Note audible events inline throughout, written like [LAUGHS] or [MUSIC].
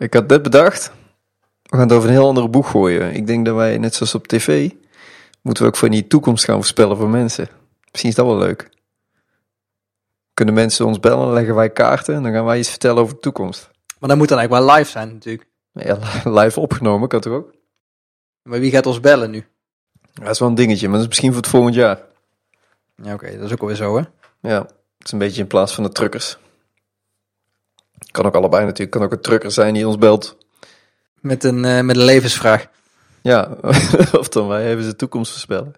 Ik had net bedacht, we gaan het over een heel andere boeg gooien. Ik denk dat wij, net zoals op tv, moeten we ook van die toekomst gaan voorspellen voor mensen. Misschien is dat wel leuk. Kunnen mensen ons bellen, leggen wij kaarten en dan gaan wij iets vertellen over de toekomst. Maar dat moet dan eigenlijk wel live zijn natuurlijk. Ja, live opgenomen, kan toch ook? Maar wie gaat ons bellen nu? Ja, dat is wel een dingetje, maar dat is misschien voor het volgend jaar. Ja, oké, dat is ook alweer zo, hè? Ja, het is een beetje in plaats van de truckers. Kan ook allebei natuurlijk. Kan ook een trucker zijn die ons belt. Met een, eh, met een levensvraag. Ja, [LAUGHS] of dan wij even de toekomst voorspellen.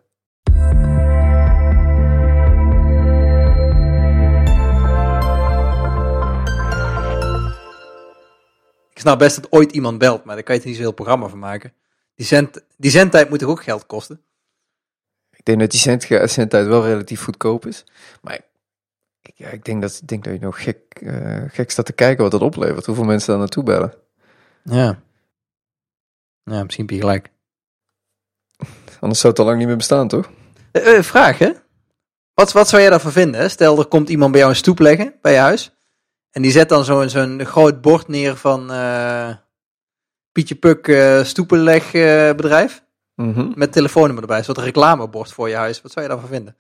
Ik snap best dat ooit iemand belt, maar daar kan je er niet zoveel programma van maken. Die, zend, die zendtijd moet toch ook geld kosten? Ik denk dat die cent, zendtijd wel relatief goedkoop is. Maar ja, ik, denk, dat, ik denk dat je nog gek, eh, gek staat te kijken wat dat oplevert. Hoeveel mensen daar naartoe bellen. Ja. Ja, misschien heb je gelijk. Anders zou het al lang niet meer bestaan, toch? Eh, vraag, hè? Wat, wat zou jij daarvan vinden? Hè? Stel, er komt iemand bij jou een stoep leggen, bij je huis. En die zet dan zo'n zo'n groot bord neer van Pietje Puk stoepenlegbedrijf. Mhm. Met telefoonnummer erbij. Een soort reclamebord voor je huis. Wat zou je daarvan vinden?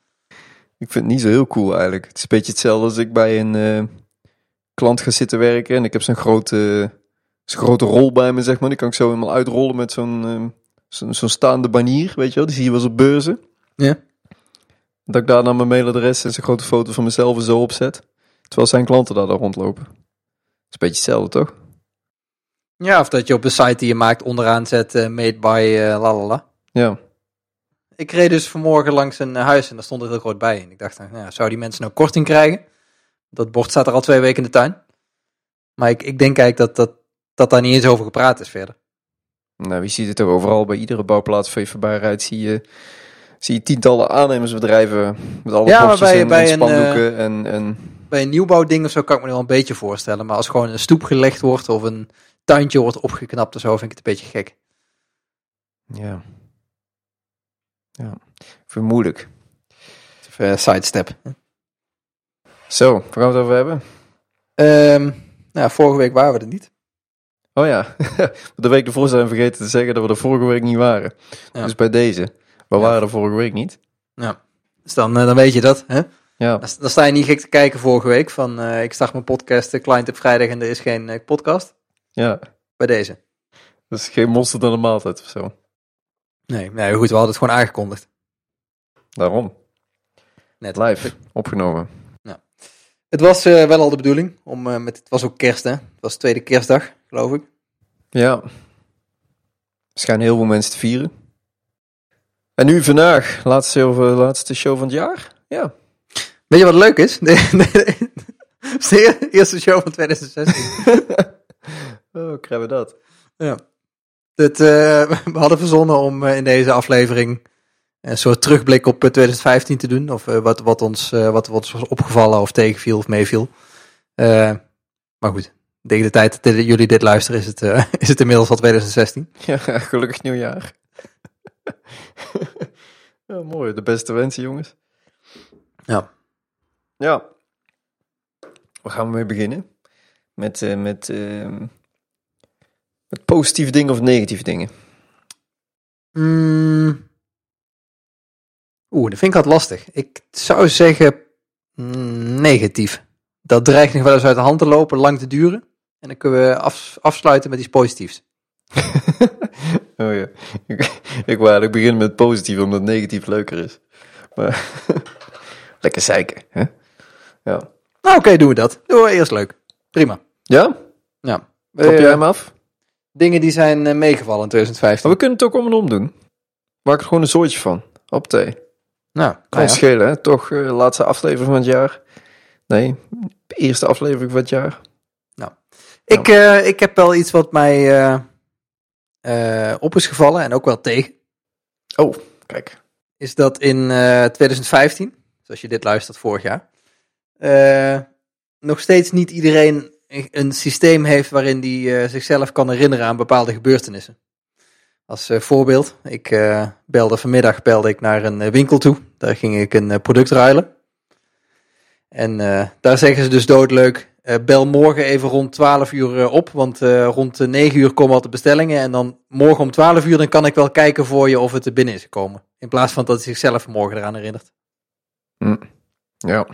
Ik vind het niet zo heel cool eigenlijk. Het is een beetje hetzelfde als ik bij een eh, klant ga zitten werken. En ik heb zo'n grote, zo'n grote rol bij me, zeg maar. Die kan ik zo helemaal uitrollen met zo'n ehm, zo'n staande banier, weet je wel. Die zie je wel eens op beurzen. Ja. Dat ik daar dan mijn mailadres en zo'n grote foto van mezelf zo opzet. Terwijl zijn klanten daar dan rondlopen. Dat is een beetje hetzelfde, toch? Ja, of dat je op de site die je maakt onderaan zet eh, made by eh lalala. Ja. Ik reed dus vanmorgen langs een eh, huis en daar stond er heel groot bij. En ik dacht, nou, ja, zou die mensen nou korting krijgen? Dat bord staat er al twee weken in de tuin. Maar ik, ik denk eigenlijk dat, dat, dat daar niet eens over gepraat is verder. Nou, je ziet het toch overal. Bij iedere bouwplaats waar je voorbij rijdt, zie je, zie je tientallen aannemersbedrijven. Met alle Ja, bij- en, bij en een, spandoeken. en, en Bij een nieuwbouwding of zo kan ik me nog wel een beetje voorstellen. Maar als gewoon een stoep gelegd wordt of een tuintje wordt opgeknapt of zo, vind ik het een beetje gek. ja. Ja, moeilijk. Even eh, sidestep. Zo, waar gaan we het over hebben? Ehm, nou, vorige week waren we er niet. Oh ja, [LAUGHS] de week ervoor zijn we vergeten te zeggen dat we er vorige week niet waren. Ja. Dus bij deze. We Ja. waren er vorige week niet. Dus dan, eh, dan weet je dat. Hè? Ja, Dan, dan sta je niet gek te kijken vorige week van eh, ik start mijn podcast, de client op vrijdag en er is geen podcast. ja. Bij deze. Dat is geen monster dan een maaltijd of zo. Nee, nee, goed, we hadden het gewoon aangekondigd. Daarom. Net. Live, opgenomen. Het was eh, wel al de bedoeling om eh, met het was ook kerst hè. Het was tweede kerstdag, geloof ik. Ja. Schijnen heel veel mensen te vieren. En nu vandaag, laatste show, laatste show van het jaar. Ja. Weet je wat leuk is? De, de- het is de eerste show van 2016. [LAUGHS] Oh, krijgen we dat. Ja. Het, eh, we hadden verzonnen om eh, in deze aflevering een soort terugblik op eh, 2015 te doen. Of eh, wat, wat, ons, eh, wat ons was opgevallen of tegenviel of meeviel. Eh, maar goed, tegen de tijd dat jullie dit luisteren is het, eh, [LAUGHS] is het inmiddels al 2016. [LAUGHS] Ja, gelukkig nieuwjaar. [LAUGHS] ja, mooi, de beste wensen, jongens. Ja. Ja. Waar gaan we mee beginnen? Met, eh, met, ehm, met positieve dingen of negatieve dingen? Mm. Oeh, dat vind ik altijd lastig. Ik zou zeggen mm, negatief. Dat dreigt nog wel eens uit de hand te lopen, lang te duren. En dan kunnen we af, afsluiten met iets positiefs. [LAUGHS] oh ja. Ik, ik wou eigenlijk beginnen met positief, omdat negatief leuker is. Maar [LAUGHS] lekker zeiken, hè? Ja. Nou, oké, doen we dat. Doen we eerst leuk. Prima. Ja? Ja. Trap Eh, jij hem af? Dingen die zijn eh, meegevallen in 2015. Maar we kunnen het ook om en om doen. Maak er gewoon een soortje van. Op thee. Nou, Kan nou ja. schelen, hè? Toch eh, laatste aflevering van het jaar. Nee, eerste aflevering van het jaar. ik, eh, ik heb wel iets wat mij op is gevallen en ook wel tegen. Oh, kijk. Is dat in eh, 2015, zoals je dit luistert vorig jaar, nog steeds niet iedereen een systeem heeft waarin die eh, zichzelf kan herinneren aan bepaalde gebeurtenissen. Als eh, voorbeeld, ik eh, belde vanmiddag belde ik naar een winkel toe. Daar ging ik een product ruilen. En daar zeggen ze dus doodleuk, bel morgen even rond 12 uur op, want rond eh, 9 uur komen al de bestellingen. En dan morgen om 12 uur, dan kan ik wel kijken voor je of het er binnen is gekomen. In plaats van dat hij zichzelf morgen eraan herinnert. Ja.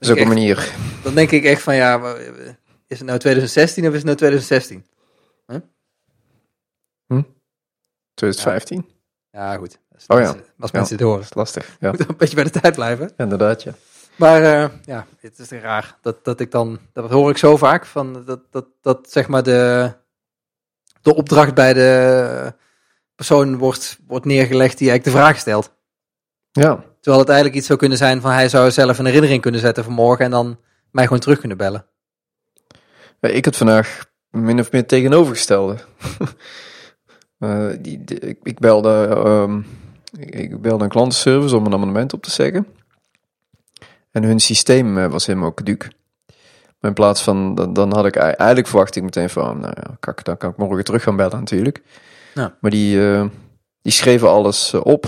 Dat is ook een echt- manier. Dan denk ik echt van, ja, is het nou 2016 of is het nou 2016? 2015. Ja, goed. Als, Oh ja. als, Ja. mensen horen. Dat is lastig. [LAUGHS] Ja, Moet een beetje bij de tijd blijven. inderdaad, ja. Maar eh, ja, het is raar. Dat, dat ik dan, dat hoor ik zo vaak, van dat, dat, dat zeg maar de, de opdracht bij de persoon wordt, wordt neergelegd die eigenlijk de vraag stelt. Ja, Terwijl het eigenlijk iets zou kunnen zijn van hij zou zelf een herinnering kunnen zetten voor morgen en dan mij gewoon terug kunnen bellen. Ja, ik had vandaag min of meer tegenovergestelde. [LAUGHS] Eh, die, die- ik, ik belde, ehm, ik, ik belde een klantenservice om een abonnement op te zeggen. En hun systeem eh, was helemaal caduc. Maar in plaats van, dan, dan had ik ei- eigenlijk verwacht ik meteen van, nou ja, kan ik, dan kan ik morgen terug gaan bellen natuurlijk. Ja. Maar die, eh, die schreven alles op.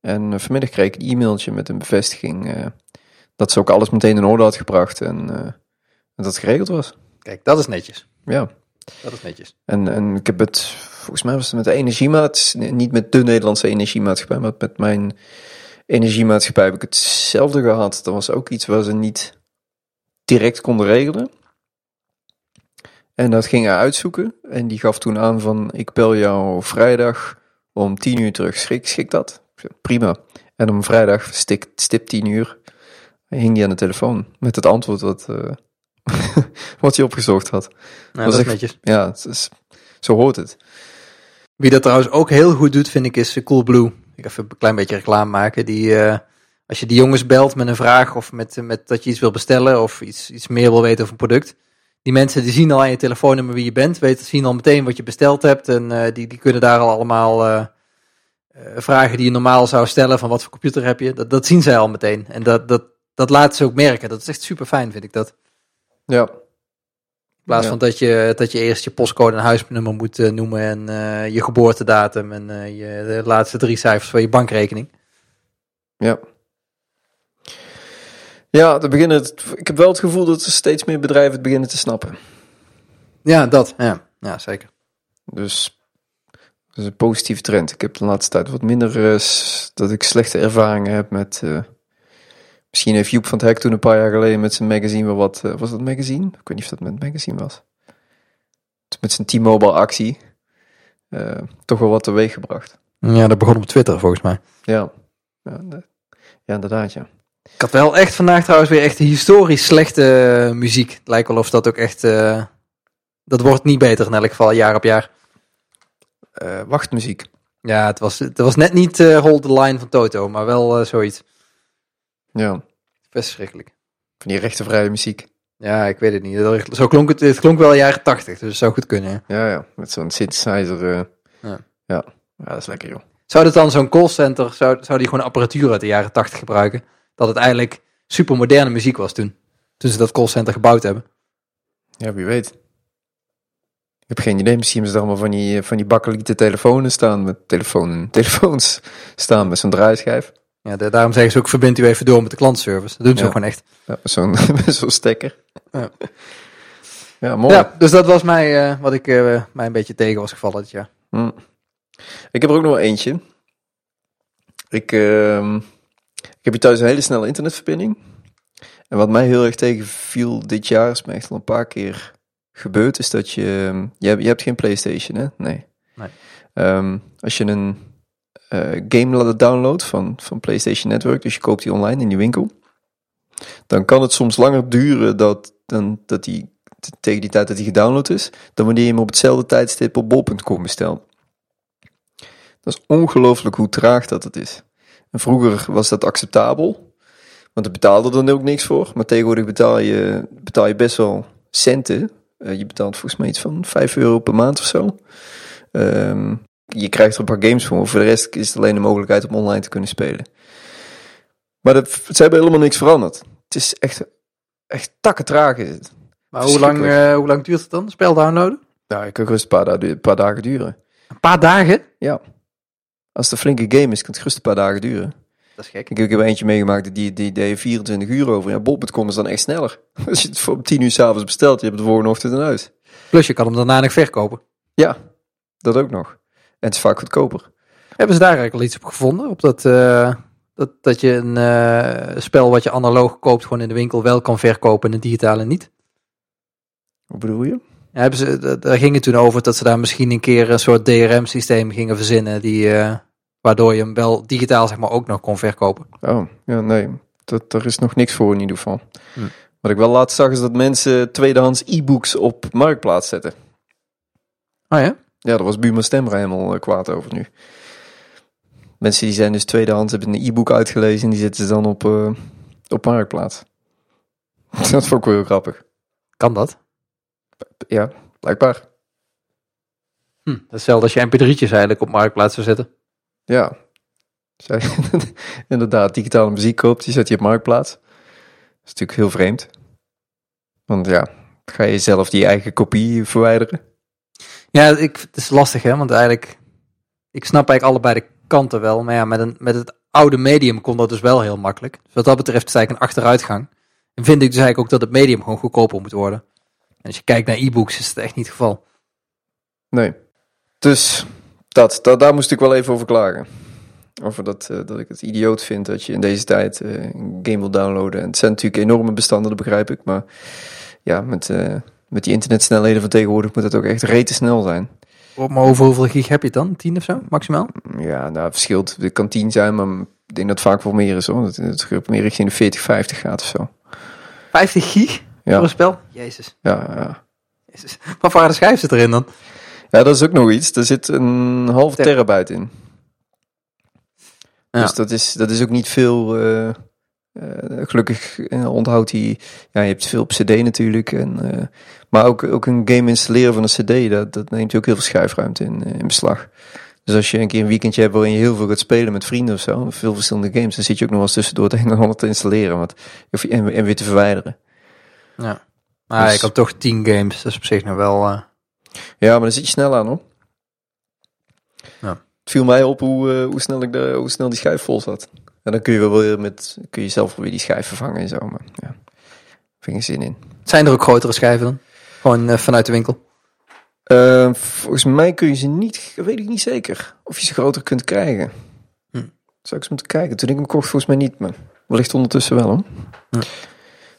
En eh, vanmiddag kreeg ik een e-mailtje met een bevestiging eh, dat ze ook alles meteen in orde had gebracht en, eh, en dat het geregeld was. Kijk, dat is netjes. Ja, Dat is netjes. en, en ik heb het, volgens mij was het met de energiemaat, niet met de Nederlandse energiemaatschappij, maar met mijn energiemaatschappij heb ik hetzelfde gehad. Dat was ook iets waar ze niet direct konden regelen. En dat ging hij uitzoeken en die gaf toen aan van, ik bel jou vrijdag om tien uur terug, schik, schik dat? Prima. En om vrijdag, stik, stip tien uur, hing hij aan de telefoon met het antwoord wat, eh, [LAUGHS] wat hij opgezocht had. Nou, Dat dat is echt-. Ja, het is, zo hoort het. Wie dat trouwens ook heel goed doet, vind ik, is Coolblue. Ik ga even een klein beetje reclame maken. Die, eh, als je die jongens belt met een vraag of met, met dat je iets wil bestellen of iets, iets meer wil weten over een product. Die mensen die zien al aan je telefoonnummer wie je bent, weten, zien al meteen wat je besteld hebt. En eh, die, die kunnen daar al allemaal vragen die je normaal zou stellen van wat voor computer heb je. Dat, dat zien zij al meteen. En dat, dat, dat laten ze ook merken. Dat is echt super fijn, vind ik dat. Ja. In plaats Ja. van dat je, dat je eerst je postcode en huisnummer moet eh, noemen en eh, je geboortedatum en eh, je, de laatste drie cijfers van je bankrekening. Ja. Ja, er beginnen ik heb wel het gevoel dat er steeds meer bedrijven het beginnen te snappen. Ja, dat. Ja, ja zeker. Dus dat is een positieve trend. Ik heb de laatste tijd wat minder eh, dat ik slechte ervaringen heb met. eh, misschien heeft Joep van het Hek toen een paar jaar geleden met zijn magazine wel wat. eh, was dat magazine? Ik weet niet of dat met magazine was. Met zijn T-Mobile actie. eh, toch wel wat teweeg gebracht. Ja, dat begon op Twitter volgens mij. Ja. Ja, de- ja inderdaad, ja. Ik had wel echt vandaag trouwens weer echt historisch slechte muziek. Het lijkt wel of dat ook echt... eh, dat wordt niet beter in elk geval, jaar op jaar. Eh, wachtmuziek. Ja, het was, het was net niet eh, Hold the Line van Toto, maar wel eh, zoiets. Ja, Best verschrikkelijk. van die rechtenvrije muziek. Ja, ik weet het niet. Zo klonk het, het klonk wel jaren tachtig, dus het zou goed kunnen. ja. Ja, ja, met zo'n synthesizer. Ja. ja. Ja, dat is lekker, joh. Zou dit dan zo'n callcenter, zou, zou die gewoon apparatuur uit de jaren 80 gebruiken? Dat het eigenlijk super moderne muziek was toen. Toen ze dat callcenter gebouwd hebben. Ja, wie weet. Ik heb geen idee. Misschien hebben ze er allemaal van die, van die bakkelieten telefoons staan. Met telefoon, telefoons staan met zo'n draaischijf. Ja, de- daarom zeggen ze ook, verbind u even door met de klantservice. Dat doen ze Ja. ook gewoon echt. Ja, [LAUGHS] zo'n stekker. Ja. Ja, mooi. Ja, dus dat was mij, eh, wat ik eh, mij een beetje tegen was gevallen dit jaar. Hm. Ik heb er ook nog wel eentje. Ik, ehm, ik heb hier thuis een hele snelle internetverbinding. En wat mij heel erg tegenviel dit jaar, is me echt al een paar keer gebeurd, is dat je... Je hebt, je hebt geen PlayStation, hè? Nee. Nee. Ehm, als je een eh, game downloadt van, van PlayStation Network, dus je koopt die online in die winkel, dan kan het soms langer duren dat, dan, dat die, tegen die tijd dat die gedownload is, dan wanneer je hem op hetzelfde tijdstip op bol.com bestelt. Dat is ongelooflijk hoe traag dat het is. En vroeger was dat acceptabel, want er betaalde er ook niks voor. Maar tegenwoordig betaal je, betaal je best wel centen. Eh, je betaalt volgens mij iets van 5 euro per maand of zo. Ehm, je krijgt er een paar games voor. Voor de rest is het alleen de mogelijkheid om online te kunnen spelen. Maar dat, ze hebben helemaal niks veranderd. Het is echt, echt takken traag is het. Maar hoe lang, eh, hoe lang duurt het dan, spel downloaden? Nou, ik kan gerust een paar, da- een paar dagen duren. Een paar dagen? Ja. Als het een flinke game is, kan het gerust een paar dagen duren. Dat is gek. Ik, heb eentje meegemaakt, die, die deed 24 uur over. Ja, bol.com is dan echt sneller. [LAUGHS] Als je het voor om 10 uur s'avonds bestelt, je hebt het de volgende ochtend huis. Plus je kan hem daarna nog verkopen. Ja, dat ook nog. En het is vaak goedkoper. Hebben ze daar eigenlijk al iets op gevonden? Op dat, eh, dat, dat je een eh, spel wat je analoog koopt gewoon in de winkel wel kan verkopen en het digitale niet? Hoe bedoel je? Ja, hebben ze, da- daar ging het toen over dat ze daar misschien een keer een soort DRM-systeem gingen verzinnen. Die, eh, waardoor je hem wel digitaal zeg maar, ook nog kon verkopen. Oh, ja, nee. Dat, er is nog niks voor in ieder geval. Hm. Wat ik wel laatst zag is dat mensen tweedehands e-books op marktplaats zetten. Oh ja? Ja, daar was Buma Stemra helemaal eh, kwaad over nu. Mensen die zijn dus tweedehands, hebben een e-book uitgelezen en die zetten ze dan op, eh, op marktplaats. [LAUGHS] dat vond ik wel heel grappig. Kan dat? Ja, blijkbaar. Hm. Hetzelfde als je mp3'tjes eigenlijk op marktplaats zou zetten. Ja. Zij, [LAUGHS] inderdaad, digitale muziek koopt, die zet je op marktplaats. Dat is natuurlijk heel vreemd. Want ja, ga je zelf die eigen kopie verwijderen? Ja, ik, het is lastig hè, want eigenlijk, ik snap eigenlijk allebei de kanten wel. Maar ja, met, een, met het oude medium kon dat dus wel heel makkelijk. Dus wat dat betreft is het eigenlijk een achteruitgang. En vind ik dus eigenlijk ook dat het medium gewoon goedkoper moet worden. En als je kijkt naar e-books is het echt niet het geval. Nee. Dus dat, dat, daar moest ik wel even over klagen. Over dat, eh, dat ik het idioot vind dat je in deze tijd eh, een game wil downloaden. En het zijn natuurlijk enorme bestanden, dat begrijp ik. Maar ja, met, eh, met die internetsnelheden van tegenwoordig moet het ook echt rete snel zijn. Oh, Maar over hoeveel gig heb je het dan? 10 of zo, maximaal? Ja, nou, het verschilt. Het kan 10 zijn, maar ik denk dat het vaak wel meer is hoor. Dat het meer richting de 40, 50 gaat of zo. 50 gig Ja. voor een spel? Jezus. Ja, ja. Jezus. Wat voor harde schijf zit erin dan? Ja, dat is ook nog iets. Er zit een half Ter- terabyte in. Ja. Dus dat is, dat is ook niet veel. eh, eh, gelukkig eh, onthoudt hij. Ja, je hebt veel op CD natuurlijk. En, maar ook, ook een game installeren van een CD, dat, dat neemt ook heel veel schuifruimte in, in beslag. Dus als je een keer een weekendje hebt waarin je heel veel gaat spelen met vrienden of zo, veel verschillende games, dan zit je ook nog wel eens tussendoor [LAUGHS] het een en ander te installeren want, of, en, en weer te verwijderen. Ja. Maar Dus- ik had toch 10 games, dat is op zich nog wel... Ja, maar dan zit je snel aan hoor. Ja. Het viel mij op hoe, eh, hoe, snel ik de, hoe snel die schijf vol zat. En dan kun je wel weer met, kun je zelf weer die schijf vervangen en zo. Maar ja, vind ik zin in. Zijn er ook grotere schijven dan? Gewoon eh, vanuit de winkel? Eh, volgens mij kun je ze niet, weet ik niet zeker, of je ze groter kunt krijgen. Hm. Zou ik eens moeten kijken. Toen ik hem kocht, volgens mij niet, maar wellicht ondertussen wel hoor. Hm.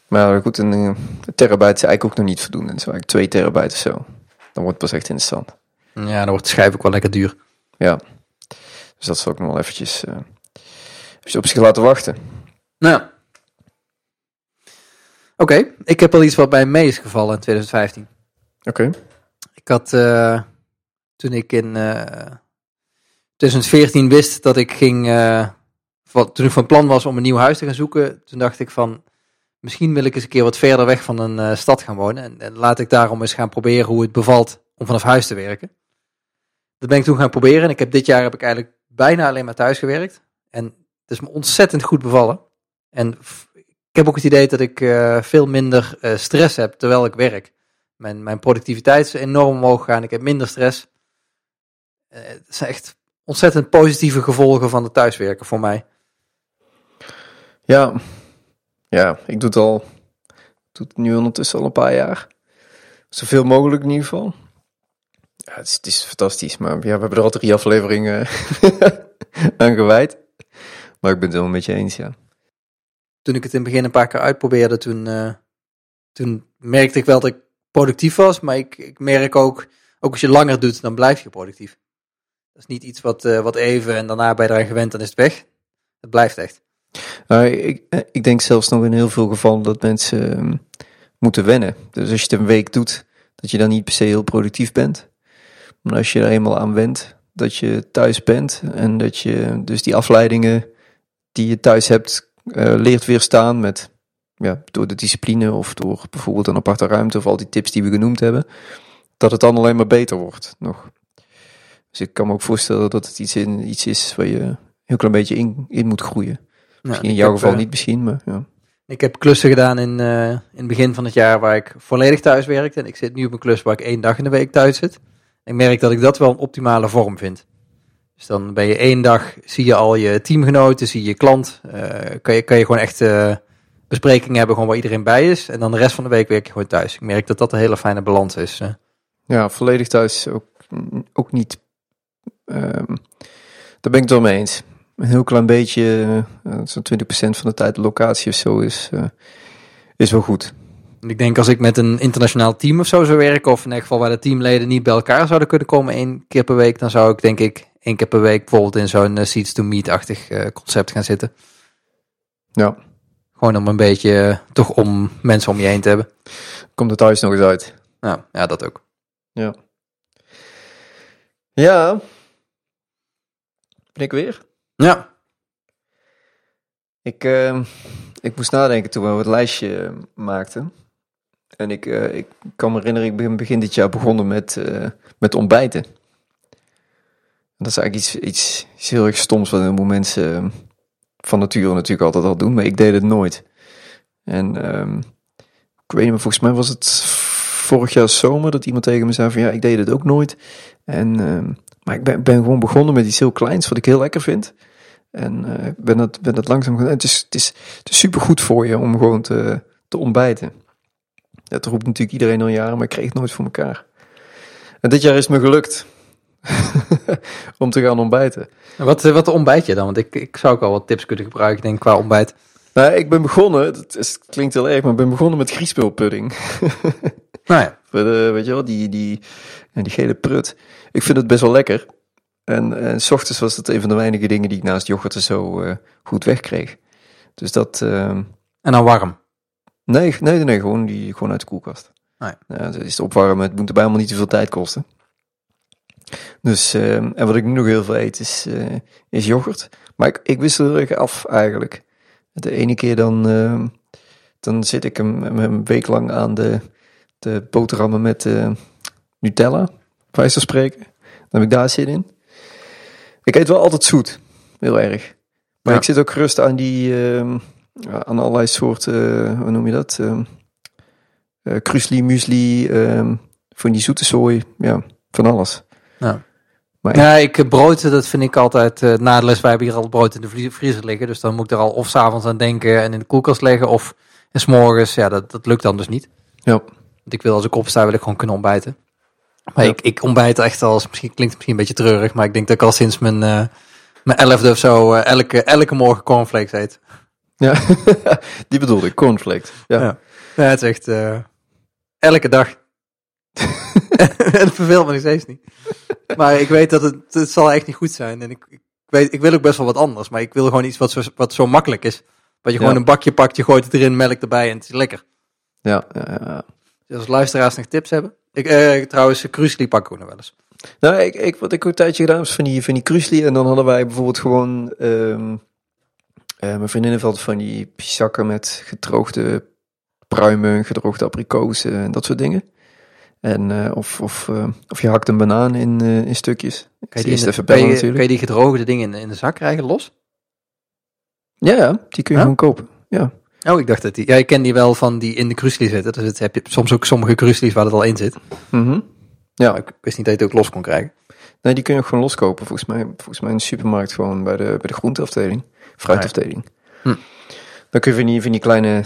Maar goed, een, eh, een terabyte is eigenlijk ook nog niet voldoende. En zo eigenlijk 2 terabyte of zo. Dan wordt het pas echt interessant. Ja, dan wordt schijf ook wel lekker duur. Ja. Dus dat zal ik nog wel eventjes, eh, eventjes op zich laten wachten. Nou. Oké, ik heb al iets wat bij mee is gevallen in 2015. Oké. Ik had, eh, toen ik in eh 2014 wist dat ik ging, eh, van, toen ik van plan was om een nieuw huis te gaan zoeken, toen dacht ik van, misschien wil ik eens een keer wat verder weg van een eh, stad gaan wonen. En, en laat ik daarom eens gaan proberen hoe het bevalt om vanaf huis te werken. Dat ben ik toen gaan proberen en ik heb dit jaar heb ik eigenlijk bijna alleen maar thuis gewerkt. En het is me ontzettend goed bevallen. En ik heb ook het idee dat ik eh, veel minder eh, stress heb terwijl ik werk. Mijn, mijn productiviteit is enorm omhoog gegaan. Ik heb minder stress. Het zijn echt ontzettend positieve gevolgen van het thuiswerken voor mij. Ja. Ja, ik doe het al, doe het nu ondertussen al een paar jaar. Zoveel mogelijk in ieder geval. Ja, het is, fantastisch, maar ja, we hebben er al drie afleveringen [LAUGHS] aan gewijd. Maar ik ben het helemaal met je eens, ja. Toen ik het in het begin een paar keer uitprobeerde, toen, eh, toen merkte ik wel dat ik productief was. Maar ik, ik merk ook, ook als je langer doet, dan blijf je productief. Dat is niet iets wat, eh, wat even en daarna ben je eraan gewend, dan is het weg. Het blijft echt. Nou, ik, denk zelfs nog in heel veel gevallen dat mensen ehm, moeten wennen. Dus als je het een week doet, dat je dan niet per se heel productief bent. Maar als je er eenmaal aan went, dat je thuis bent en dat je dus die afleidingen die je thuis hebt, eh, leert weerstaan met, ja, door de discipline of door bijvoorbeeld een aparte ruimte of al die tips die we genoemd hebben, dat het dan alleen maar beter wordt nog. Dus ik kan me ook voorstellen dat het iets, iets is waar je een heel klein beetje in, in moet groeien. Ja, In jouw heb, geval eh, niet misschien, maar ja. Ik heb klussen gedaan in, eh, in het begin van het jaar waar ik volledig thuis werkte. En ik zit nu op een klus waar ik één dag in de week thuis zit. Ik merk dat ik dat wel een optimale vorm vind. Dus dan ben je één dag, zie je al je teamgenoten, zie je klant. eh, kan, je, kan je gewoon echt besprekingen hebben gewoon waar iedereen bij is. En dan de rest van de week werk je gewoon thuis. Ik merk dat dat een hele fijne balans is. Ja, volledig thuis ook, ook niet. ehm, daar ben ik het wel mee eens. Een heel klein beetje, eh, zo'n 20% van de tijd de locatie of zo is, eh, is wel goed. Ik denk als ik met een internationaal team of zo zou werken, of in ieder geval waar de teamleden niet bij elkaar zouden kunnen komen één keer per week, dan zou ik denk ik één keer per week bijvoorbeeld in zo'n eh, seats to meet-achtig eh, concept gaan zitten. Ja, Gewoon om een beetje, eh, toch om mensen om je heen te hebben. komt het thuis nog eens uit. Nou, ja, dat ook. Ja. Ja. Ben ik weer? Ja, Ik, ehm, ik moest nadenken toen we het lijstje eh, maakten. En ik, eh, ik kan me herinneren, ik ben begin dit jaar begonnen met, eh, met ontbijten. En dat is eigenlijk iets, iets, heel erg stoms wat een heleboel mensen eh, van nature natuurlijk altijd al doen. Maar ik deed het nooit. En ehm, ik weet niet meer, volgens mij was het vorig jaar zomer dat iemand tegen me zei van ja, ik deed het ook nooit. En, ehm, maar ik ben, ben gewoon begonnen met iets heel kleins wat ik heel lekker vind. En eh, ben dat, ben dat langzaam gaan. Het is, het is, het is super goed voor je om gewoon te, te ontbijten. Dat roept natuurlijk iedereen al jaren, maar ik kreeg het nooit voor elkaar. En dit jaar is het me gelukt [LAUGHS] om te gaan ontbijten. En wat, eh, wat ontbijt je dan? Want ik, ik zou ook al wat tips kunnen gebruiken, denk ik, qua ontbijt. Nou, ik ben begonnen, het, is- het klinkt heel erg, maar ik ben begonnen met griespeelpudding. Nou ja, [LAUGHS] weet je wel, die, die, die gele prut. Ik vind het best wel lekker. En, en s ochtends was het een van de weinige dingen die ik naast yoghurt zo eh, goed wegkreeg. Dus dat... ehm, en dan warm. Nee, nee, nee, gewoon, die, gewoon uit de koelkast. Nee. Ja, dat is het opwarmen, het moet erbij helemaal niet te veel tijd kosten. Dus, ehm, en wat ik nu nog heel veel eet is, eh, is yoghurt. Maar ik, ik wissel heel erg af eigenlijk. De ene keer dan, ehm, dan zit ik een, een week lang aan de, de boterhammen met eh, Nutella, bij wijze van spreken. Dan heb ik daar zin in. Ik eet wel altijd zoet, heel erg. Maar Ja. ik zit ook gerust aan die, ehm, aan allerlei soorten, eh, hoe noem je dat? Ehm eh krusli, muesli, ehm, van die zoete zooi, ja, van alles. Ja. Maar Ja, ik eh, brood, dat vind ik altijd uh, na de les. Wij hebben hier al brood in de vriezer liggen. Dus dan moet ik er al of s'avonds aan denken en in de koelkast leggen. Of 's morgens. Ja, dat, dat lukt dan dus niet. Ja. Want ik wil als ik opsta, wil ik gewoon kunnen ontbijten. Maar Ja. ik, ik ontbijt echt als, misschien klinkt het misschien een beetje treurig. Maar ik denk dat ik al sinds mijn, eh mijn elfde of zo eh, elke, elke morgen cornflakes eet. Ja, [LAUGHS] die bedoelde ik, cornflakes. Ja. Ja. Ja, het is echt eh, elke dag. [LAUGHS] het verveelt me nog steeds niet. Maar ik weet dat het, het zal echt niet goed zijn. En ik, ik, weet, ik wil ook best wel wat anders. Maar ik wil gewoon iets wat zo, wat zo makkelijk is. Wat je gewoon Ja. een bakje pakt, je gooit het erin, melk erbij en het is lekker. Ja, ja, ja. Dus als luisteraars nog tips hebben. Ik, eh, trouwens, krusli pakken we nog wel eens. Nou, ik, ik, wat ik ook een tijdje gedaan was van die, van die krusli. En dan hadden wij bijvoorbeeld gewoon... ehm eh, mijn vriendin had van die zakken met gedroogde pruimen, gedroogde abrikozen en dat soort dingen. En, eh, of, of, eh, of je hakt een banaan in, eh, in stukjes. Kan je, die even kan, bellen je, natuurlijk. kan je die gedroogde dingen in, in de zak krijgen los? Ja, ja, die kun je gewoon kopen. Ja. Oh, ik dacht dat die... Ja, ik ken die wel van die in de krusli zitten. Dus het heb je soms ook sommige krusli's waar het al in zit. Mhm. Ja, Maar ik wist niet dat je het ook los kon krijgen. nee, die kun je ook gewoon loskopen. Volgens mij, volgens mij in de supermarkt gewoon bij de, bij de groenteafdeling, fruitafdeling. Hm. Dan kun je van die, van die kleine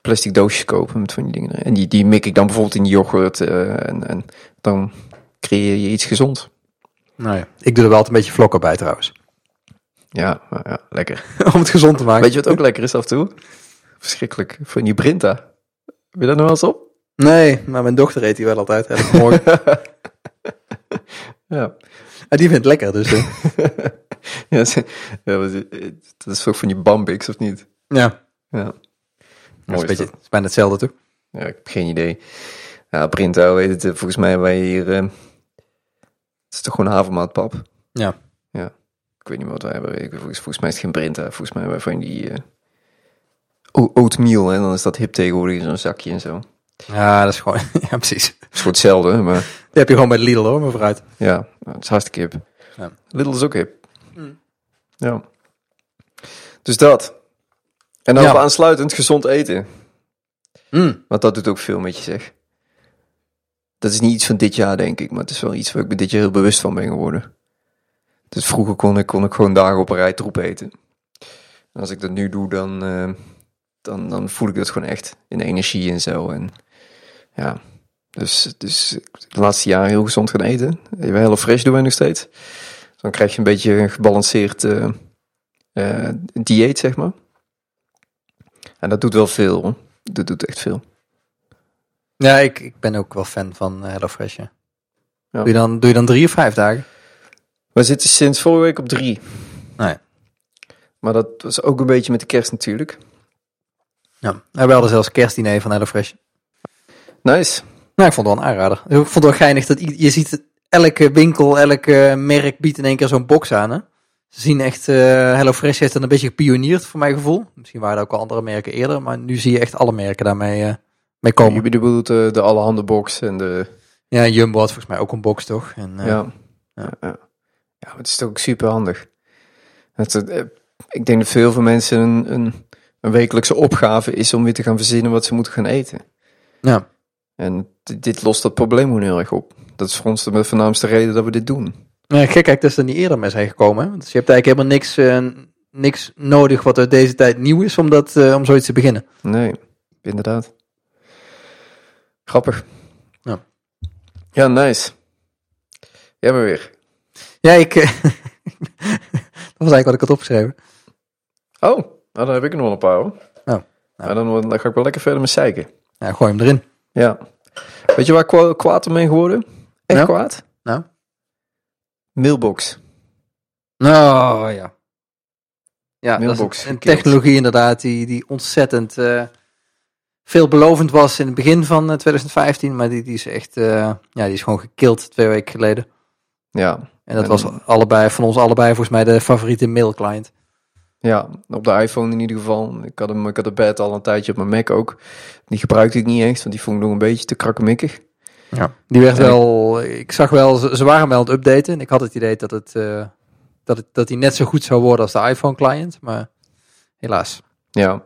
plastic doosjes kopen met van die dingen. En die, die mik ik dan bijvoorbeeld in yoghurt eh, en, en dan creëer je iets gezond. Nou ja, ik doe er wel altijd een beetje vlokken bij trouwens. Ja, maar ja, lekker. [LAUGHS] Om het gezond te maken. Weet je wat ook lekker is af en toe? Verschrikkelijk. Van die Brinta. Heb je dat nog wel eens op? Nee, maar mijn dochter eet die wel altijd. Elke morgen. [LAUGHS] Ja. en die vindt het lekker, dus... [LAUGHS] ja, dat is ook van die Bambix, of niet? ja, Ja. dat is, Mooi een is beetje, dat. is bijna hetzelfde toch? Ja, ik heb geen idee. Ja, Brinta, weet het, volgens mij wij hier... eh, het is toch gewoon havermoutpap? Ja. Ja. Ik weet niet wat wij hebben. Ik, volgens, volgens mij is het geen Brinta. Volgens mij hebben wij van die... o- oatmeal, en dan is dat hip tegenwoordig in zo'n zakje en zo. Ja, dat is gewoon... [LAUGHS] ja, precies. Het is voor hetzelfde, maar Die heb je gewoon bij Lidl hoor, maar vooruit. ja, het is hartstikke hip. Ja. Lidl is ook hip. Mm. Ja. Dus dat. En dan Ja. aansluitend gezond eten. Mm. Want dat doet ook veel met je, zeg. Dat is niet iets van dit jaar, denk ik. Maar het is wel iets waar ik me dit jaar heel bewust van ben geworden. Dus vroeger kon ik, kon ik gewoon dagen op een rij troep eten. En als ik dat nu doe, dan, eh, dan, dan voel ik dat gewoon echt in energie en zo. En ja, dus, dus de laatste jaren heel gezond gaan eten. Even Hello Fresh doen wij nog steeds. Dan krijg je een beetje een gebalanceerd eh, eh, dieet, zeg maar. En dat doet wel veel. hoor. Dat doet echt veel. Ja, ik, ik ben ook wel fan van eh, HelloFresh. Ja. Ja. Doe, je dan, doe je dan drie of vijf dagen? We zitten sinds vorige week op drie. Nee. Maar dat was ook een beetje met de kerst natuurlijk. Ja. We hadden zelfs kerstdiner van HelloFresh. Nice. Nou, ik vond het wel een aanrader. Ik vond het wel geinig dat je ziet elke winkel, elke merk biedt in één keer zo'n box aan. Hè? Ze zien echt, eh HelloFresh heeft dan een beetje gepioneerd voor mijn gevoel. Misschien waren er ook al andere merken eerder, maar nu zie je echt alle merken daarmee eh, mee Je komen. bedoelt de, de allerhande box en de... Ja, Jumbo had volgens mij ook een box, toch? En, eh, ja. Ja. Ja. ja, maar het is toch ook super handig. Eh, ik denk dat veel van mensen een, een, een wekelijkse opgave is om weer te gaan verzinnen wat ze moeten gaan eten. ja. En dit, lost dat probleem gewoon heel erg op. Dat is voor ons de voornaamste reden dat we dit doen. Ja, gek kijk dat ze er niet eerder mee zijn gekomen. Hè? Dus je hebt eigenlijk helemaal niks, eh, niks nodig wat uit deze tijd nieuw is om, dat, eh, om zoiets te beginnen. Nee, inderdaad. Grappig. Ja. Ja, nice. Jij maar weer. Ja, ik... eh, [LAUGHS] dat was eigenlijk wat ik had opgeschreven. Oh, nou, dan heb ik er nog wel een paar hoor. Oh, Nou, dan, dan ga ik wel lekker verder met zeiken. Ja, gooi hem erin. Ja. Weet je waar kwa- kwaad om geworden? Echt Ja? kwaad? Nou? Mailbox. Nou, ja. Ja, Mailbox dat is een gekild. technologie inderdaad die, die ontzettend eh, veelbelovend was in het begin van eh, 2015. Maar die, die is echt, eh, ja, die is gewoon gekild twee weken geleden. Ja. En dat En- was allebei, van ons allebei volgens mij de favoriete mailclient. Ja, op de iPhone in ieder geval. Ik had hem, ik had de bed al een tijdje op mijn Mac ook. Die gebruikte ik niet echt, want die vond ik nog een beetje te krakkemikkig. Ja. Die werd En wel, ik zag wel, ze, ze waren wel aan het updaten. En ik had het idee dat het, eh, dat het, dat die net zo goed zou worden als de iPhone client. Maar helaas. Ja.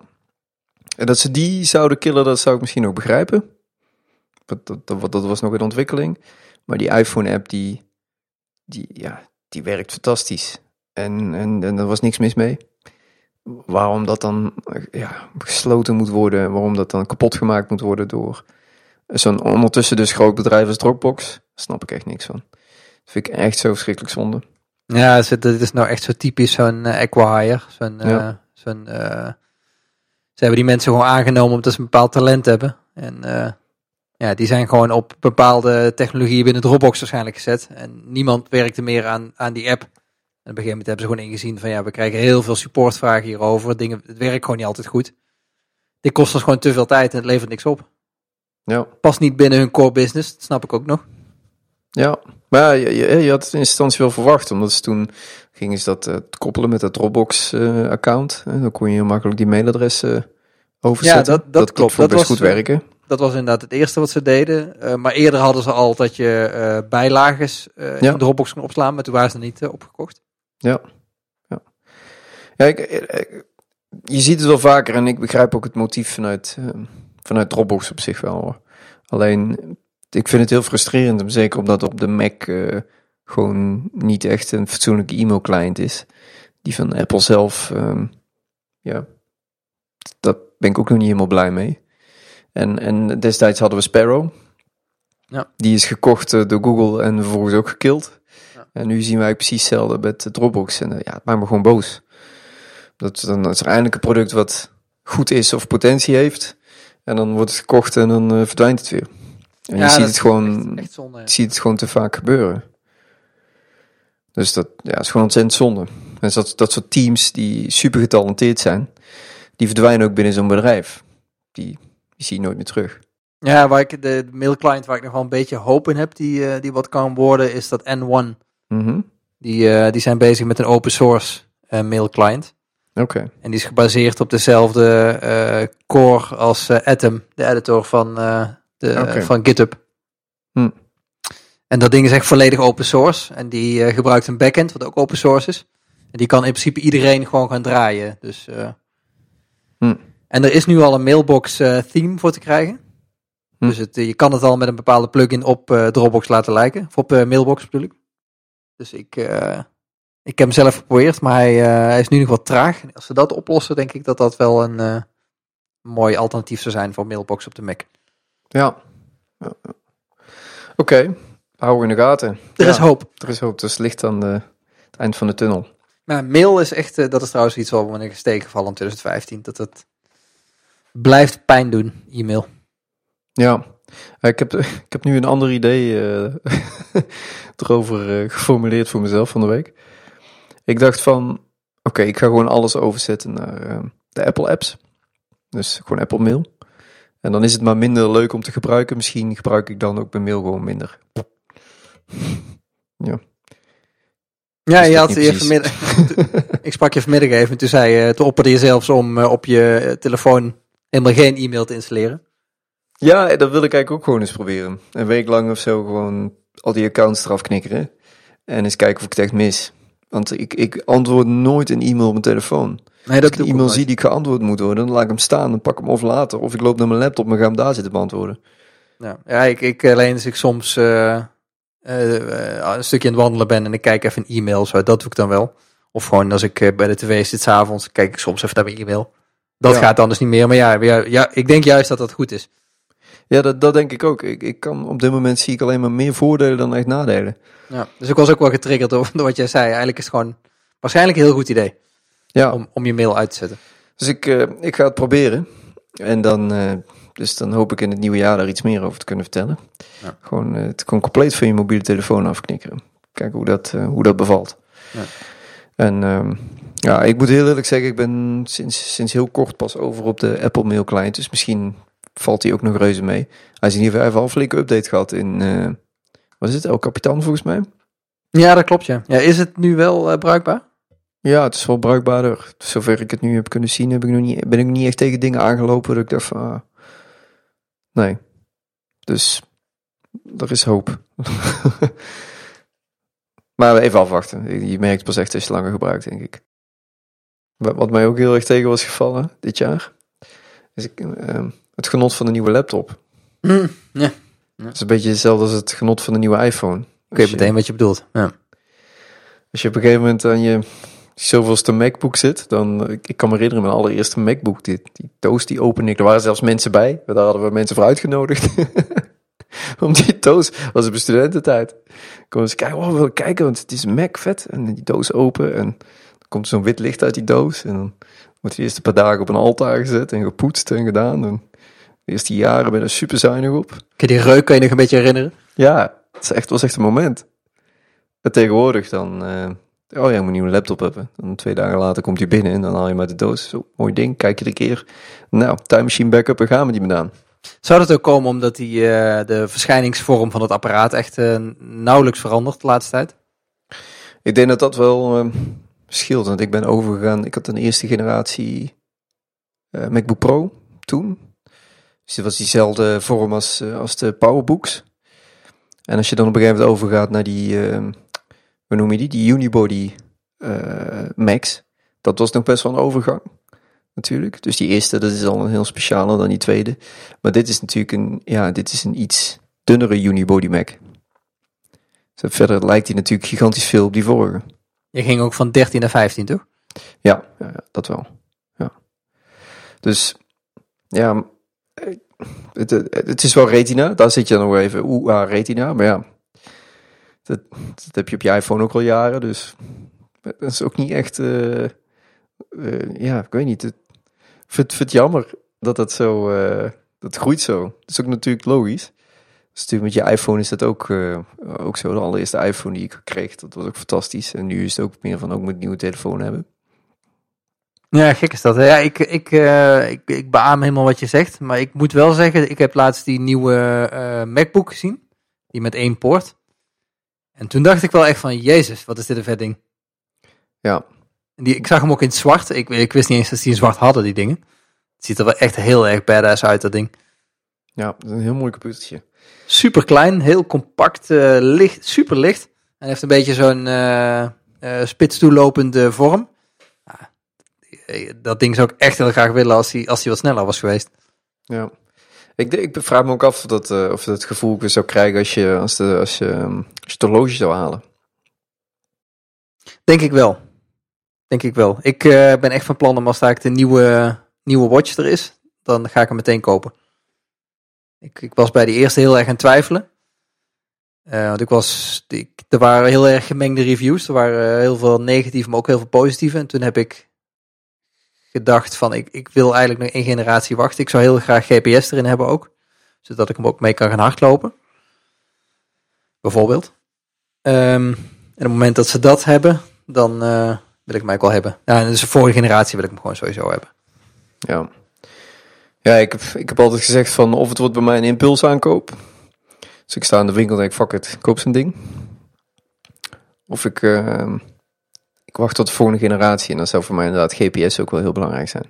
En dat ze die zouden killen, dat zou ik misschien ook begrijpen. Dat, dat, dat, dat was nog in ontwikkeling. Maar die iPhone-app, die, die, ja, die werkt fantastisch. En, en, en er was niks mis mee. Waarom dat dan ja, gesloten moet worden, en waarom dat dan kapot gemaakt moet worden door zo'n ondertussen dus groot bedrijf als Dropbox, daar snap ik echt niks van. Dat vind ik echt zo verschrikkelijk zonde. Ja, dit is nou echt zo typisch zo'n eh, acquire. Zo'n, eh, Ja. zo'n, eh, ze hebben die mensen gewoon aangenomen omdat ze een bepaald talent hebben. En ja, die zijn gewoon op bepaalde technologieën binnen Dropbox waarschijnlijk gezet. En niemand werkte meer aan, aan die app. Op een gegeven moment hebben ze gewoon ingezien van ja, we krijgen heel veel supportvragen hierover. Dingen, het werkt gewoon niet altijd goed. Dit kost ons gewoon te veel tijd en het levert niks op. Ja. Past niet binnen hun core business, dat snap ik ook nog. Ja, maar ja, je, je, je had het in instantie wel verwacht, omdat ze toen gingen ze dat eh, koppelen met dat Dropbox-account. dan kon je heel makkelijk die mailadressen overzetten. Ja, dat- dat klopt. Dat best was, goed eh, werken. Dat was inderdaad het eerste wat ze deden. Eh, maar eerder hadden ze al dat je eh bijlages eh Ja. in Dropbox kon opslaan, maar toen waren ze er niet eh, opgekocht. Ja, ik, ik- je ziet het wel vaker en ik begrijp ook het motief vanuit, eh, vanuit Dropbox op zich wel. Hoor. Alleen, ik vind het heel frustrerend, zeker omdat op de Mac eh, gewoon niet echt een fatsoenlijke e-mail-client is. Die van Apple zelf, ehm, ja, daar ben ik ook nog niet helemaal blij mee. En, en destijds hadden we Sparrow. Ja. Die is gekocht eh, door Google en vervolgens ook gekild. Ja. En nu zien wij precies hetzelfde met Dropbox. En eh, ja, het maakt me gewoon boos. Dat, dan is er eindelijk een product wat goed is of potentie heeft. En dan wordt het gekocht en dan eh, verdwijnt het weer. En je ziet het gewoon, Echt, echt zonde. ja. je ziet het gewoon te vaak gebeuren. Dus dat ja, is gewoon ontzettend zonde. En dat, dat soort teams die super getalenteerd zijn, die verdwijnen ook binnen zo'n bedrijf. Die, die zie je nooit meer terug. Ja, waar ik de, de mailclient waar ik nog wel een beetje hoop in heb, die, eh, die wat kan worden, is dat N1. Mhm. Die, eh, die zijn bezig met een open source eh mailclient. Oké. En die is gebaseerd op dezelfde eh, core als Atom, de editor van, de, van GitHub. Hm. En dat ding is echt volledig open source. En die gebruikt een backend, wat ook open source is. En die kan in principe iedereen gewoon gaan draaien. Dus, Hm. En er is nu al een mailbox theme voor te krijgen. Hm. Dus het, je kan het al met een bepaalde plugin op Dropbox laten lijken. Of op Mailbox ik. Dus ik, eh, Ik heb hem zelf geprobeerd, maar hij, eh, hij is nu nog wat traag. Als ze dat oplossen, denk ik dat dat wel een eh, mooi alternatief zou zijn voor Mailbox op de Mac. Ja. ja. Oké, hou in de gaten. Er Ja, is hoop. Er is hoop, dus licht aan de, het eind van de tunnel. Maar mail is echt, dat is trouwens iets wat me is tegengevallen in 2015. Dat het blijft pijn doen, e-mail. Ja, ik heb, [LAUGHS] ik heb nu een ander idee eh, [LAUGHS] erover eh, geformuleerd voor mezelf van de week. Ik dacht van, oké, ik ga gewoon alles overzetten naar eh, de Apple apps. Dus gewoon Apple Mail. En dan is het maar minder leuk om te gebruiken. Misschien gebruik ik dan ook mijn mail gewoon minder. [LAUGHS] Ja, Is je had je vanmiddag, ik sprak je vanmiddag even en toen zei je, toen opperde je zelfs om eh, op je eh, telefoon helemaal geen e-mail te installeren. Ja, dat wil ik eigenlijk ook gewoon eens proberen. Een week lang of zo gewoon al die accounts eraf knikkeren. En eens kijken of ik het echt mis. Want ik, ik antwoord nooit een e-mail op mijn telefoon. Nee, Als ik een e-mail zie die geantwoord moet worden, dan laat ik hem staan en pak hem of later. Of ik loop naar mijn laptop en ga hem daar zitten beantwoorden. Ja, ja ik, ik alleen als ik soms eh, eh, eh, een stukje aan het wandelen ben en ik kijk even een e-mail, zo, dat doe ik dan wel. Of gewoon als ik eh, bij de tv zit s'avonds, kijk ik soms even naar mijn e-mail. Dat Ja. gaat dan dus niet meer. Maar ja, ja, ja, ik denk juist dat dat goed is. Ja, dat, dat denk ik ook. Ik, ik kan, op dit moment zie ik alleen maar meer voordelen dan echt nadelen. Ja. Dus ik was ook wel getriggerd door, [LAUGHS] door wat jij zei. Eigenlijk is het gewoon waarschijnlijk een heel goed idee Ja, om, om je mail uit te zetten. dus ik, eh, ik ga het proberen. En dan, eh, dus dan hoop ik in het nieuwe jaar daar iets meer over te kunnen vertellen. Ja. Gewoon, eh, het gewoon compleet van je mobiele telefoon afknikkeren. Kijken hoe dat, hoe dat bevalt. Ja. En ehm, ja, ik moet heel eerlijk zeggen, ik ben sinds, sinds heel kort pas over op de Apple Mail client. Dus misschien valt hij ook nog reuze mee. Hij is in ieder geval een flinke update gehad in, eh, wat is het, El Capitan volgens mij? Ja, dat klopt ja. ja is het nu wel eh, bruikbaar? Ja, het is wel bruikbaarder. Zover ik het nu heb kunnen zien, heb ik nog niet, ben ik niet echt tegen dingen aangelopen dat ik dacht van, ah, nee. Dus, er is hoop. [LAUGHS] maar even afwachten. Je merkt pas echt als je langer gebruikt, denk ik. Wat mij ook heel erg tegen was gevallen dit jaar, is ik, ehm, het genot van de nieuwe laptop. Hm, ja. Het is een beetje hetzelfde als het genot van de nieuwe iPhone. Ik weet meteen wat je bedoelt. Ja. Als je op een gegeven moment aan je zoveelste MacBook zit, dan, ik, ik kan me herinneren, mijn allereerste MacBook, die, die doos die opende ik, er waren zelfs mensen bij, daar hadden we mensen voor uitgenodigd. [LAUGHS] Om die doos, was op studententijd. Kom eens kijken, oh, we willen kijken, want het is Mac vet. En die doos open en komt zo'n wit licht uit die doos. En dan wordt die eerste paar dagen op een altaar gezet en gepoetst en gedaan. En de eerste jaren ben er super zuinig op. Kun je die reuk kan je nog een beetje herinneren? Ja, het is echt, was echt een moment. En tegenwoordig dan, eh, oh ja, je moet een nieuwe laptop hebben. Dan twee dagen later komt hij binnen en dan haal je hem uit de doos. Zo, mooi ding, kijk je er een keer. Nou, time machine backup en gaan we die gedaan. Zou dat ook komen omdat die, eh, de verschijningsvorm van het apparaat echt eh, nauwelijks verandert de laatste tijd? Ik denk dat dat wel eh, scheelt, want ik ben overgegaan. Ik had een eerste generatie MacBook Pro toen. Dus dat was diezelfde vorm als, eh, als de PowerBooks. En als je dan op een gegeven moment overgaat naar die, eh, hoe noem je die? Die Unibody eh, Max. Dat was nog best wel een overgang, natuurlijk. Dus die eerste, dat is al een heel speciale dan die tweede. Maar dit is natuurlijk een, ja, dit is een iets dunnere Unibody Mac. Dus verder lijkt hij natuurlijk gigantisch veel op die vorige. Je ging ook van 13 naar 15, toch? Ja, ja, dat wel. Ja. Dus ja, het, het, is wel retina. Daar zit je dan nog even. Oeh, ah, retina. Maar ja, dat, heb je op je iPhone ook al jaren. Dus dat is ook niet echt. eh, eh, ja, ik weet niet. Het, vind, het jammer dat dat zo. eh, dat groeit zo. Dat is ook natuurlijk logisch. Dus met je iPhone is dat ook, ook zo. De allereerste iPhone die ik kreeg, dat was ook fantastisch. En nu is het ook meer van ook een nieuwe telefoon hebben. Ja, gek is dat. hè? Ja, ik, ik, eh, ik, ik beaam helemaal wat je zegt. Maar ik moet wel zeggen, ik heb laatst die nieuwe eh, MacBook gezien. Die met één poort. En toen dacht ik wel echt van, jezus, wat is dit een vet ding. Ja, Die, ik zag hem ook in het zwart. Ik, ik wist niet eens dat die in zwart hadden, die dingen. Het ziet er wel echt heel erg badass uit, dat ding. ja, dat is een heel mooi computertje. Super klein, heel compact, eh, licht, super licht. En heeft een beetje zo'n spits toelopende vorm. Eh, dat ding zou ik echt heel graag willen als hij als die wat sneller was geweest. Ja. Ik, ik vraag me ook af of dat, eh, of dat gevoel ik weer zou krijgen als je, als, de, als, je, ehm, als je het horloge zou halen. Denk ik wel. Denk ik wel. Ik eh, ben echt van plan om als daar de nieuwe, nieuwe watch er is, dan ga ik hem meteen kopen. Ik, ik was bij die eerste heel erg aan het twijfelen. Eh, want ik was, ik, er waren heel erg gemengde reviews. Er waren heel veel negatieve, maar ook heel veel positieve. En toen heb ik gedacht van, ik, ik wil eigenlijk nog één generatie wachten. Ik zou heel graag GPS erin hebben ook. Zodat ik hem ook mee kan gaan hardlopen. Bijvoorbeeld. Ehm, en op het moment dat ze dat hebben, dan eh, wil ik hem eigenlijk wel hebben. Ja, dus de vorige generatie wil ik hem gewoon sowieso hebben. Ja. Ja, ik heb, ik heb altijd gezegd van of het wordt bij mij een impuls aankoop. Dus ik sta in de winkel en denk, fuck it, koop zo'n ding. Of ik, uh, ik wacht tot de volgende generatie en dan zou voor mij inderdaad GPS ook wel heel belangrijk zijn.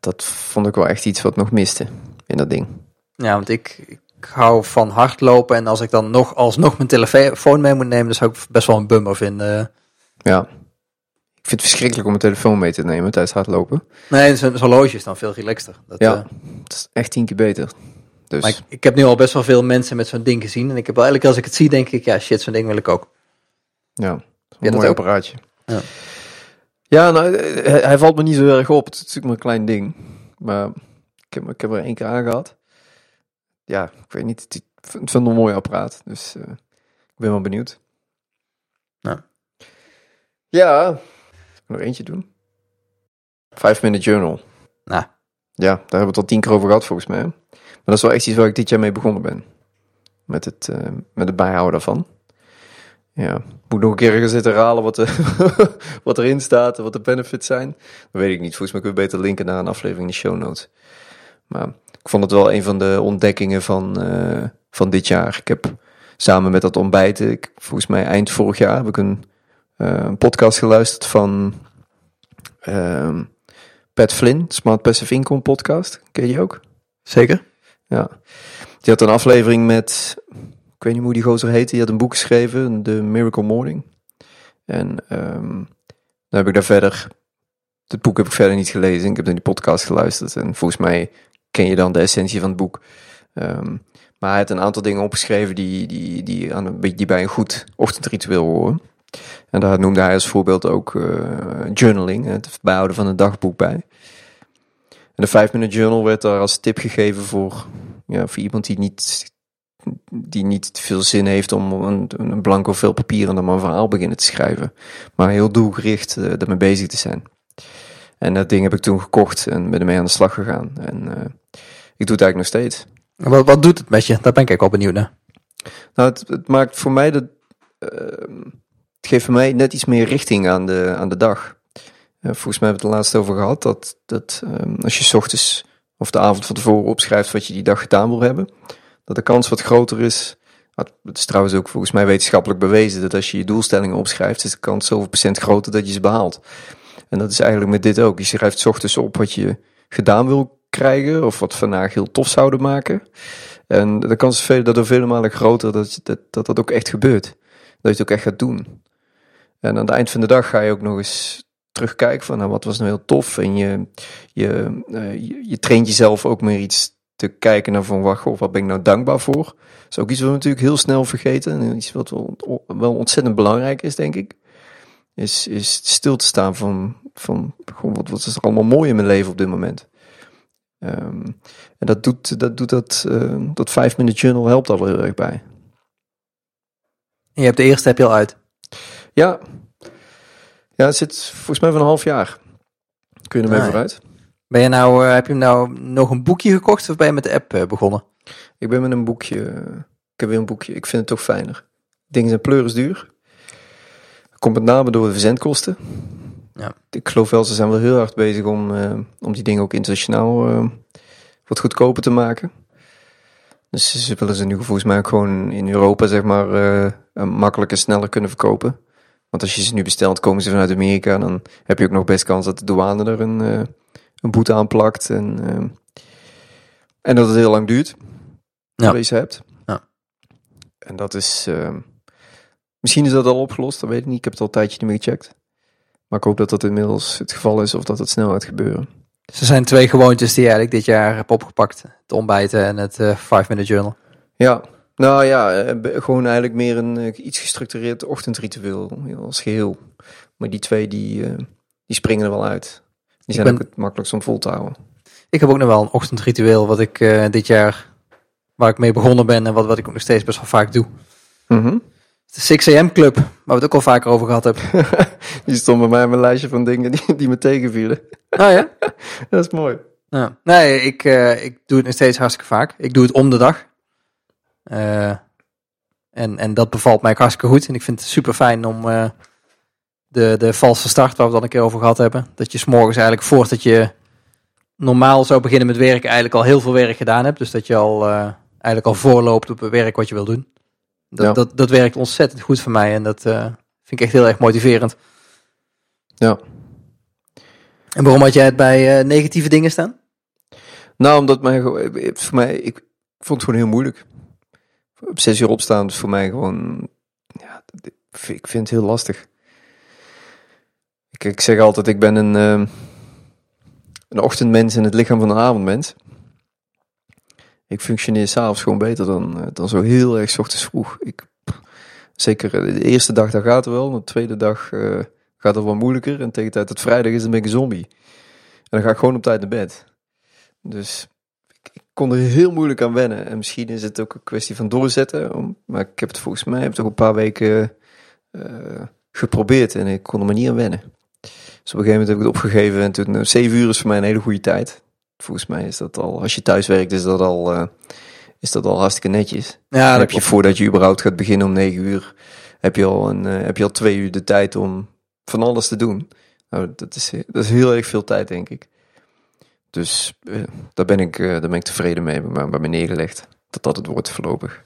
Dat vond ik wel echt iets wat nog miste in dat ding. Ja, want ik, ik hou van hardlopen en als ik dan nog alsnog mijn telefoon mee moet nemen, dan zou ik best wel een bummer vinden. Ja. Ik vind het verschrikkelijk om mijn telefoon mee te nemen tijdens hardlopen. Nee, zo'n horloge is dan veel relaxter. Dat, Ja, eh, is echt tien keer beter. Dus maar ik, ik heb nu al best wel veel mensen met zo'n ding gezien. En ik heb wel eigenlijk, als ik het zie, denk ik, ja shit, zo'n ding wil ik ook. Ja, een dat mooi ook? apparaatje. Ja. Ja, nou, eh, hij, hij valt me niet zo erg op. Het is natuurlijk maar een klein ding. Maar ik heb, ik heb er één keer aan gehad. Ja, ik weet niet. Het- Ik vind het een mooi apparaat. Dus eh, ik ben wel benieuwd. Ja. Ja. Nog eentje doen? Five Minute Journal. Nou, Ja, daar hebben we het al tien keer over gehad volgens mij. Maar dat is wel echt iets waar ik dit jaar mee begonnen ben. Met het, eh, met het bijhouden daarvan. Ja, moet nog een keer gaan zitten herhalen wat, de, [LAUGHS] wat erin staat en wat de benefits zijn. Dat weet ik niet. Volgens mij kun je beter linken naar een aflevering in de show notes. Maar ik vond het wel een van de ontdekkingen van, eh, van dit jaar. Ik heb samen met dat ontbijten, ik, volgens mij eind vorig jaar, heb ik een, eh, een podcast geluisterd van ehm, Pat Flynn, Smart Passive Income podcast. Ken je die ook? zeker? Ja. Die had een aflevering met, weet niet hoe die gozer heette, die had een boek geschreven, The Miracle Morning. En ehm, dan heb ik daar verder, het boek heb ik verder niet gelezen, ik heb naar die podcast geluisterd en volgens mij ken je dan de essentie van het boek. Ehm, maar hij had een aantal dingen opgeschreven die, die, die, aan een, die bij een goed ochtendritueel horen. En daar noemde hij als voorbeeld ook eh, journaling, het bijhouden van een dagboek bij. En de 5 minute journal werd daar als tip gegeven voor, ja, voor iemand die niet, die niet te veel zin heeft om een, een blanco vel papier en dan maar een verhaal beginnen te schrijven. Maar heel doelgericht eh daarmee bezig te zijn. En dat ding heb ik toen gekocht en ben ermee aan de slag gegaan. En eh, ik doe het eigenlijk nog steeds. Wat, wat doet het met je? Daar ben ik wel benieuwd naar. Nou, het, het maakt voor mij de. ehm, het geeft voor mij net iets meer richting aan de, aan de dag. Eh, volgens mij hebben we het er laatst over gehad dat, dat ehm, als je 's ochtends of de avond van tevoren opschrijft wat je die dag gedaan wil hebben, dat de kans wat groter is. Het is trouwens ook volgens mij wetenschappelijk bewezen dat als je je doelstellingen opschrijft, is de kans zoveel procent groter dat je ze behaalt. En dat is eigenlijk met dit ook. Je schrijft ochtends op wat je gedaan wil krijgen of wat vandaag heel tof zouden maken. En de kans is veel, dat vele malen groter dat, dat, dat dat ook echt gebeurt. Dat je het ook echt gaat doen. En aan het eind van de dag ga je ook nog eens terugkijken van nou, wat was nou heel tof. En je, je, eh, je, je traint jezelf ook meer iets te kijken naar van wacht, goh, wat ben ik nou dankbaar voor. Dat is ook iets wat we natuurlijk heel snel vergeten. En iets wat wel, wel ontzettend belangrijk is, denk ik. Is, is stil te staan van, van goh, wat, wat is er allemaal mooi in mijn leven op dit moment. Ehm, en dat doet dat, doet dat, eh, dat 5 minute journal helpt al heel erg bij. En je hebt de eerste heb je al uit. Ja. Ja, het zit volgens mij van een half jaar. Kun je ermee Ah, vooruit? Ben je nou, eh, heb je nou nog een boekje gekocht of ben je met de app eh, begonnen? Ik ben met een boekje. Ik heb weer een boekje. Ik vind het toch fijner. Dingen zijn pleurisduur. Komt met name door de verzendkosten. Ja. Ik geloof wel, ze zijn wel heel hard bezig om, eh, om die dingen ook internationaal eh, wat goedkoper te maken. Dus ze willen ze nu volgens mij ook gewoon in Europa, zeg maar, eh, eh, makkelijker sneller kunnen verkopen. Want als je ze nu bestelt, komen ze vanuit Amerika. Dan heb je ook nog best kans dat de douane er een, eh, een boete aan plakt. En, eh, en dat het heel lang duurt. Ja. Ze hebt. Ja. En dat is... eh, misschien is dat al opgelost, dat weet ik niet. Ik heb het al een tijdje niet meer gecheckt. Maar ik hoop dat dat inmiddels het geval is of dat het snel gaat gebeuren. Dus er zijn twee gewoontes die je eigenlijk dit jaar hebt opgepakt. Het ontbijten en het 5 minute journal. Ja, Nou ja, eh, gewoon eigenlijk meer een eh, iets gestructureerd ochtendritueel als geheel. Maar die twee die, eh, die springen er wel uit. Die zijn ben- ook het makkelijkst om vol te houden. Ik heb ook nog wel een ochtendritueel wat ik eh, dit jaar, waar ik mee begonnen ben en wat, wat ik ook nog steeds best wel vaak doe. Mhm. De 6 am Club, waar we het ook al vaker over gehad hebben. [LAUGHS] Die stond bij mij op mijn lijstje van dingen die, die me tegenvielen. Oh ja? [LAUGHS] Dat is mooi. Ja. Nee, ik, eh, ik doe het nog steeds hartstikke vaak. Ik doe het om de dag. Eh, en, en dat bevalt mij hartstikke goed. En ik vind het super fijn om de, de valse start, waar we het al een keer over gehad hebben. Dat je s'morgens eigenlijk voordat je normaal zou beginnen met werken, eigenlijk al heel veel werk gedaan hebt. Dus dat je al eh, eigenlijk al voorloopt op het werk wat je wil doen. Dat, Ja. dat, dat werkt ontzettend goed voor mij. En dat eh, vind ik echt heel erg motiverend. Ja. En waarom had jij het bij eh, negatieve dingen staan? Nou, omdat mij, voor mij, ik vond het gewoon heel moeilijk. Op zes uur opstaan is voor mij gewoon, ja, ik vind het heel lastig. Ik, ik zeg altijd, ik ben een, ehm, een ochtendmens in het lichaam van een avondmens. Ik functioneer s'avonds gewoon beter dan, eh, dan zo heel erg 's ochtends vroeg. Ik, zeker eh, de eerste dag, dat gaat het wel. De tweede dag eh, gaat het wel moeilijker. En tegen de tijd dat vrijdag is, dan ben ik een zombie. En dan ga ik gewoon op tijd naar bed. Dus ik, kon er heel moeilijk aan wennen. En misschien is het ook een kwestie van doorzetten. Maar ik heb het volgens mij heb een paar weken geprobeerd en ik kon er maar niet aan wennen. Dus op een gegeven moment heb ik het opgegeven en toen, eh, zeven uur is voor mij een hele goede tijd. Volgens mij is dat al, als je thuis werkt, is dat al, eh, is dat al hartstikke netjes. Ja, dat heb je voordat je überhaupt gaat beginnen om negen uur, heb je al, een, eh, heb je al twee uur de tijd om van alles te doen. Nou, dat is, dat is heel erg veel tijd, denk ik. Dus daar, ben ik, daar ben ik tevreden mee, maar bij me neergelegd. Dat dat het wordt voorlopig.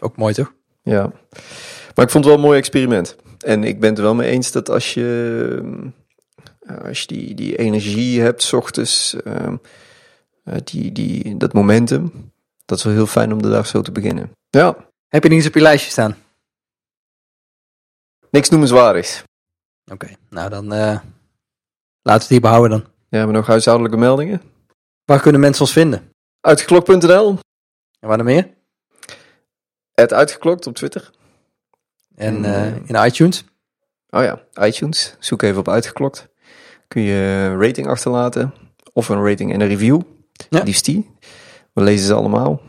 ook mooi toch? Ja. Maar ik vond het wel een mooi experiment. En ik ben het er wel mee eens dat als je, als je die, die energie hebt, 's ochtends, eh, eh, die, die, dat momentum, dat is wel heel fijn om de dag zo te beginnen. Ja, Heb je niet eens op je lijstje staan? niks noemenswaardigs. Oké, nou dan eh, laten we het hier behouden dan. Ja, hebben we nog huishoudelijke meldingen? Waar kunnen mensen ons vinden? Uitgeklokt.nl, En waar nog meer? het uitgeklokt op Twitter. En eh, in iTunes. Oh ja, iTunes. Zoek even op uitgeklokt. Kun je een rating achterlaten. Of een rating en een review. Ja. Liefst die. We lezen ze allemaal.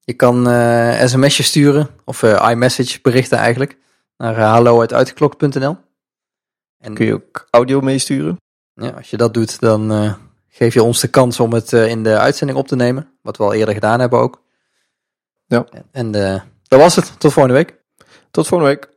Je kan eh sms'jes sturen, of eh, iMessage berichten eigenlijk, naar uh, hallo.uitgeklokt.nl. En Kun je ook audio meesturen. ja, als je dat doet, dan eh, geef je ons de kans om het eh, in de uitzending op te nemen. Wat we al eerder gedaan hebben ook. Ja. En eh, dat was het. Tot volgende week. Tot volgende week.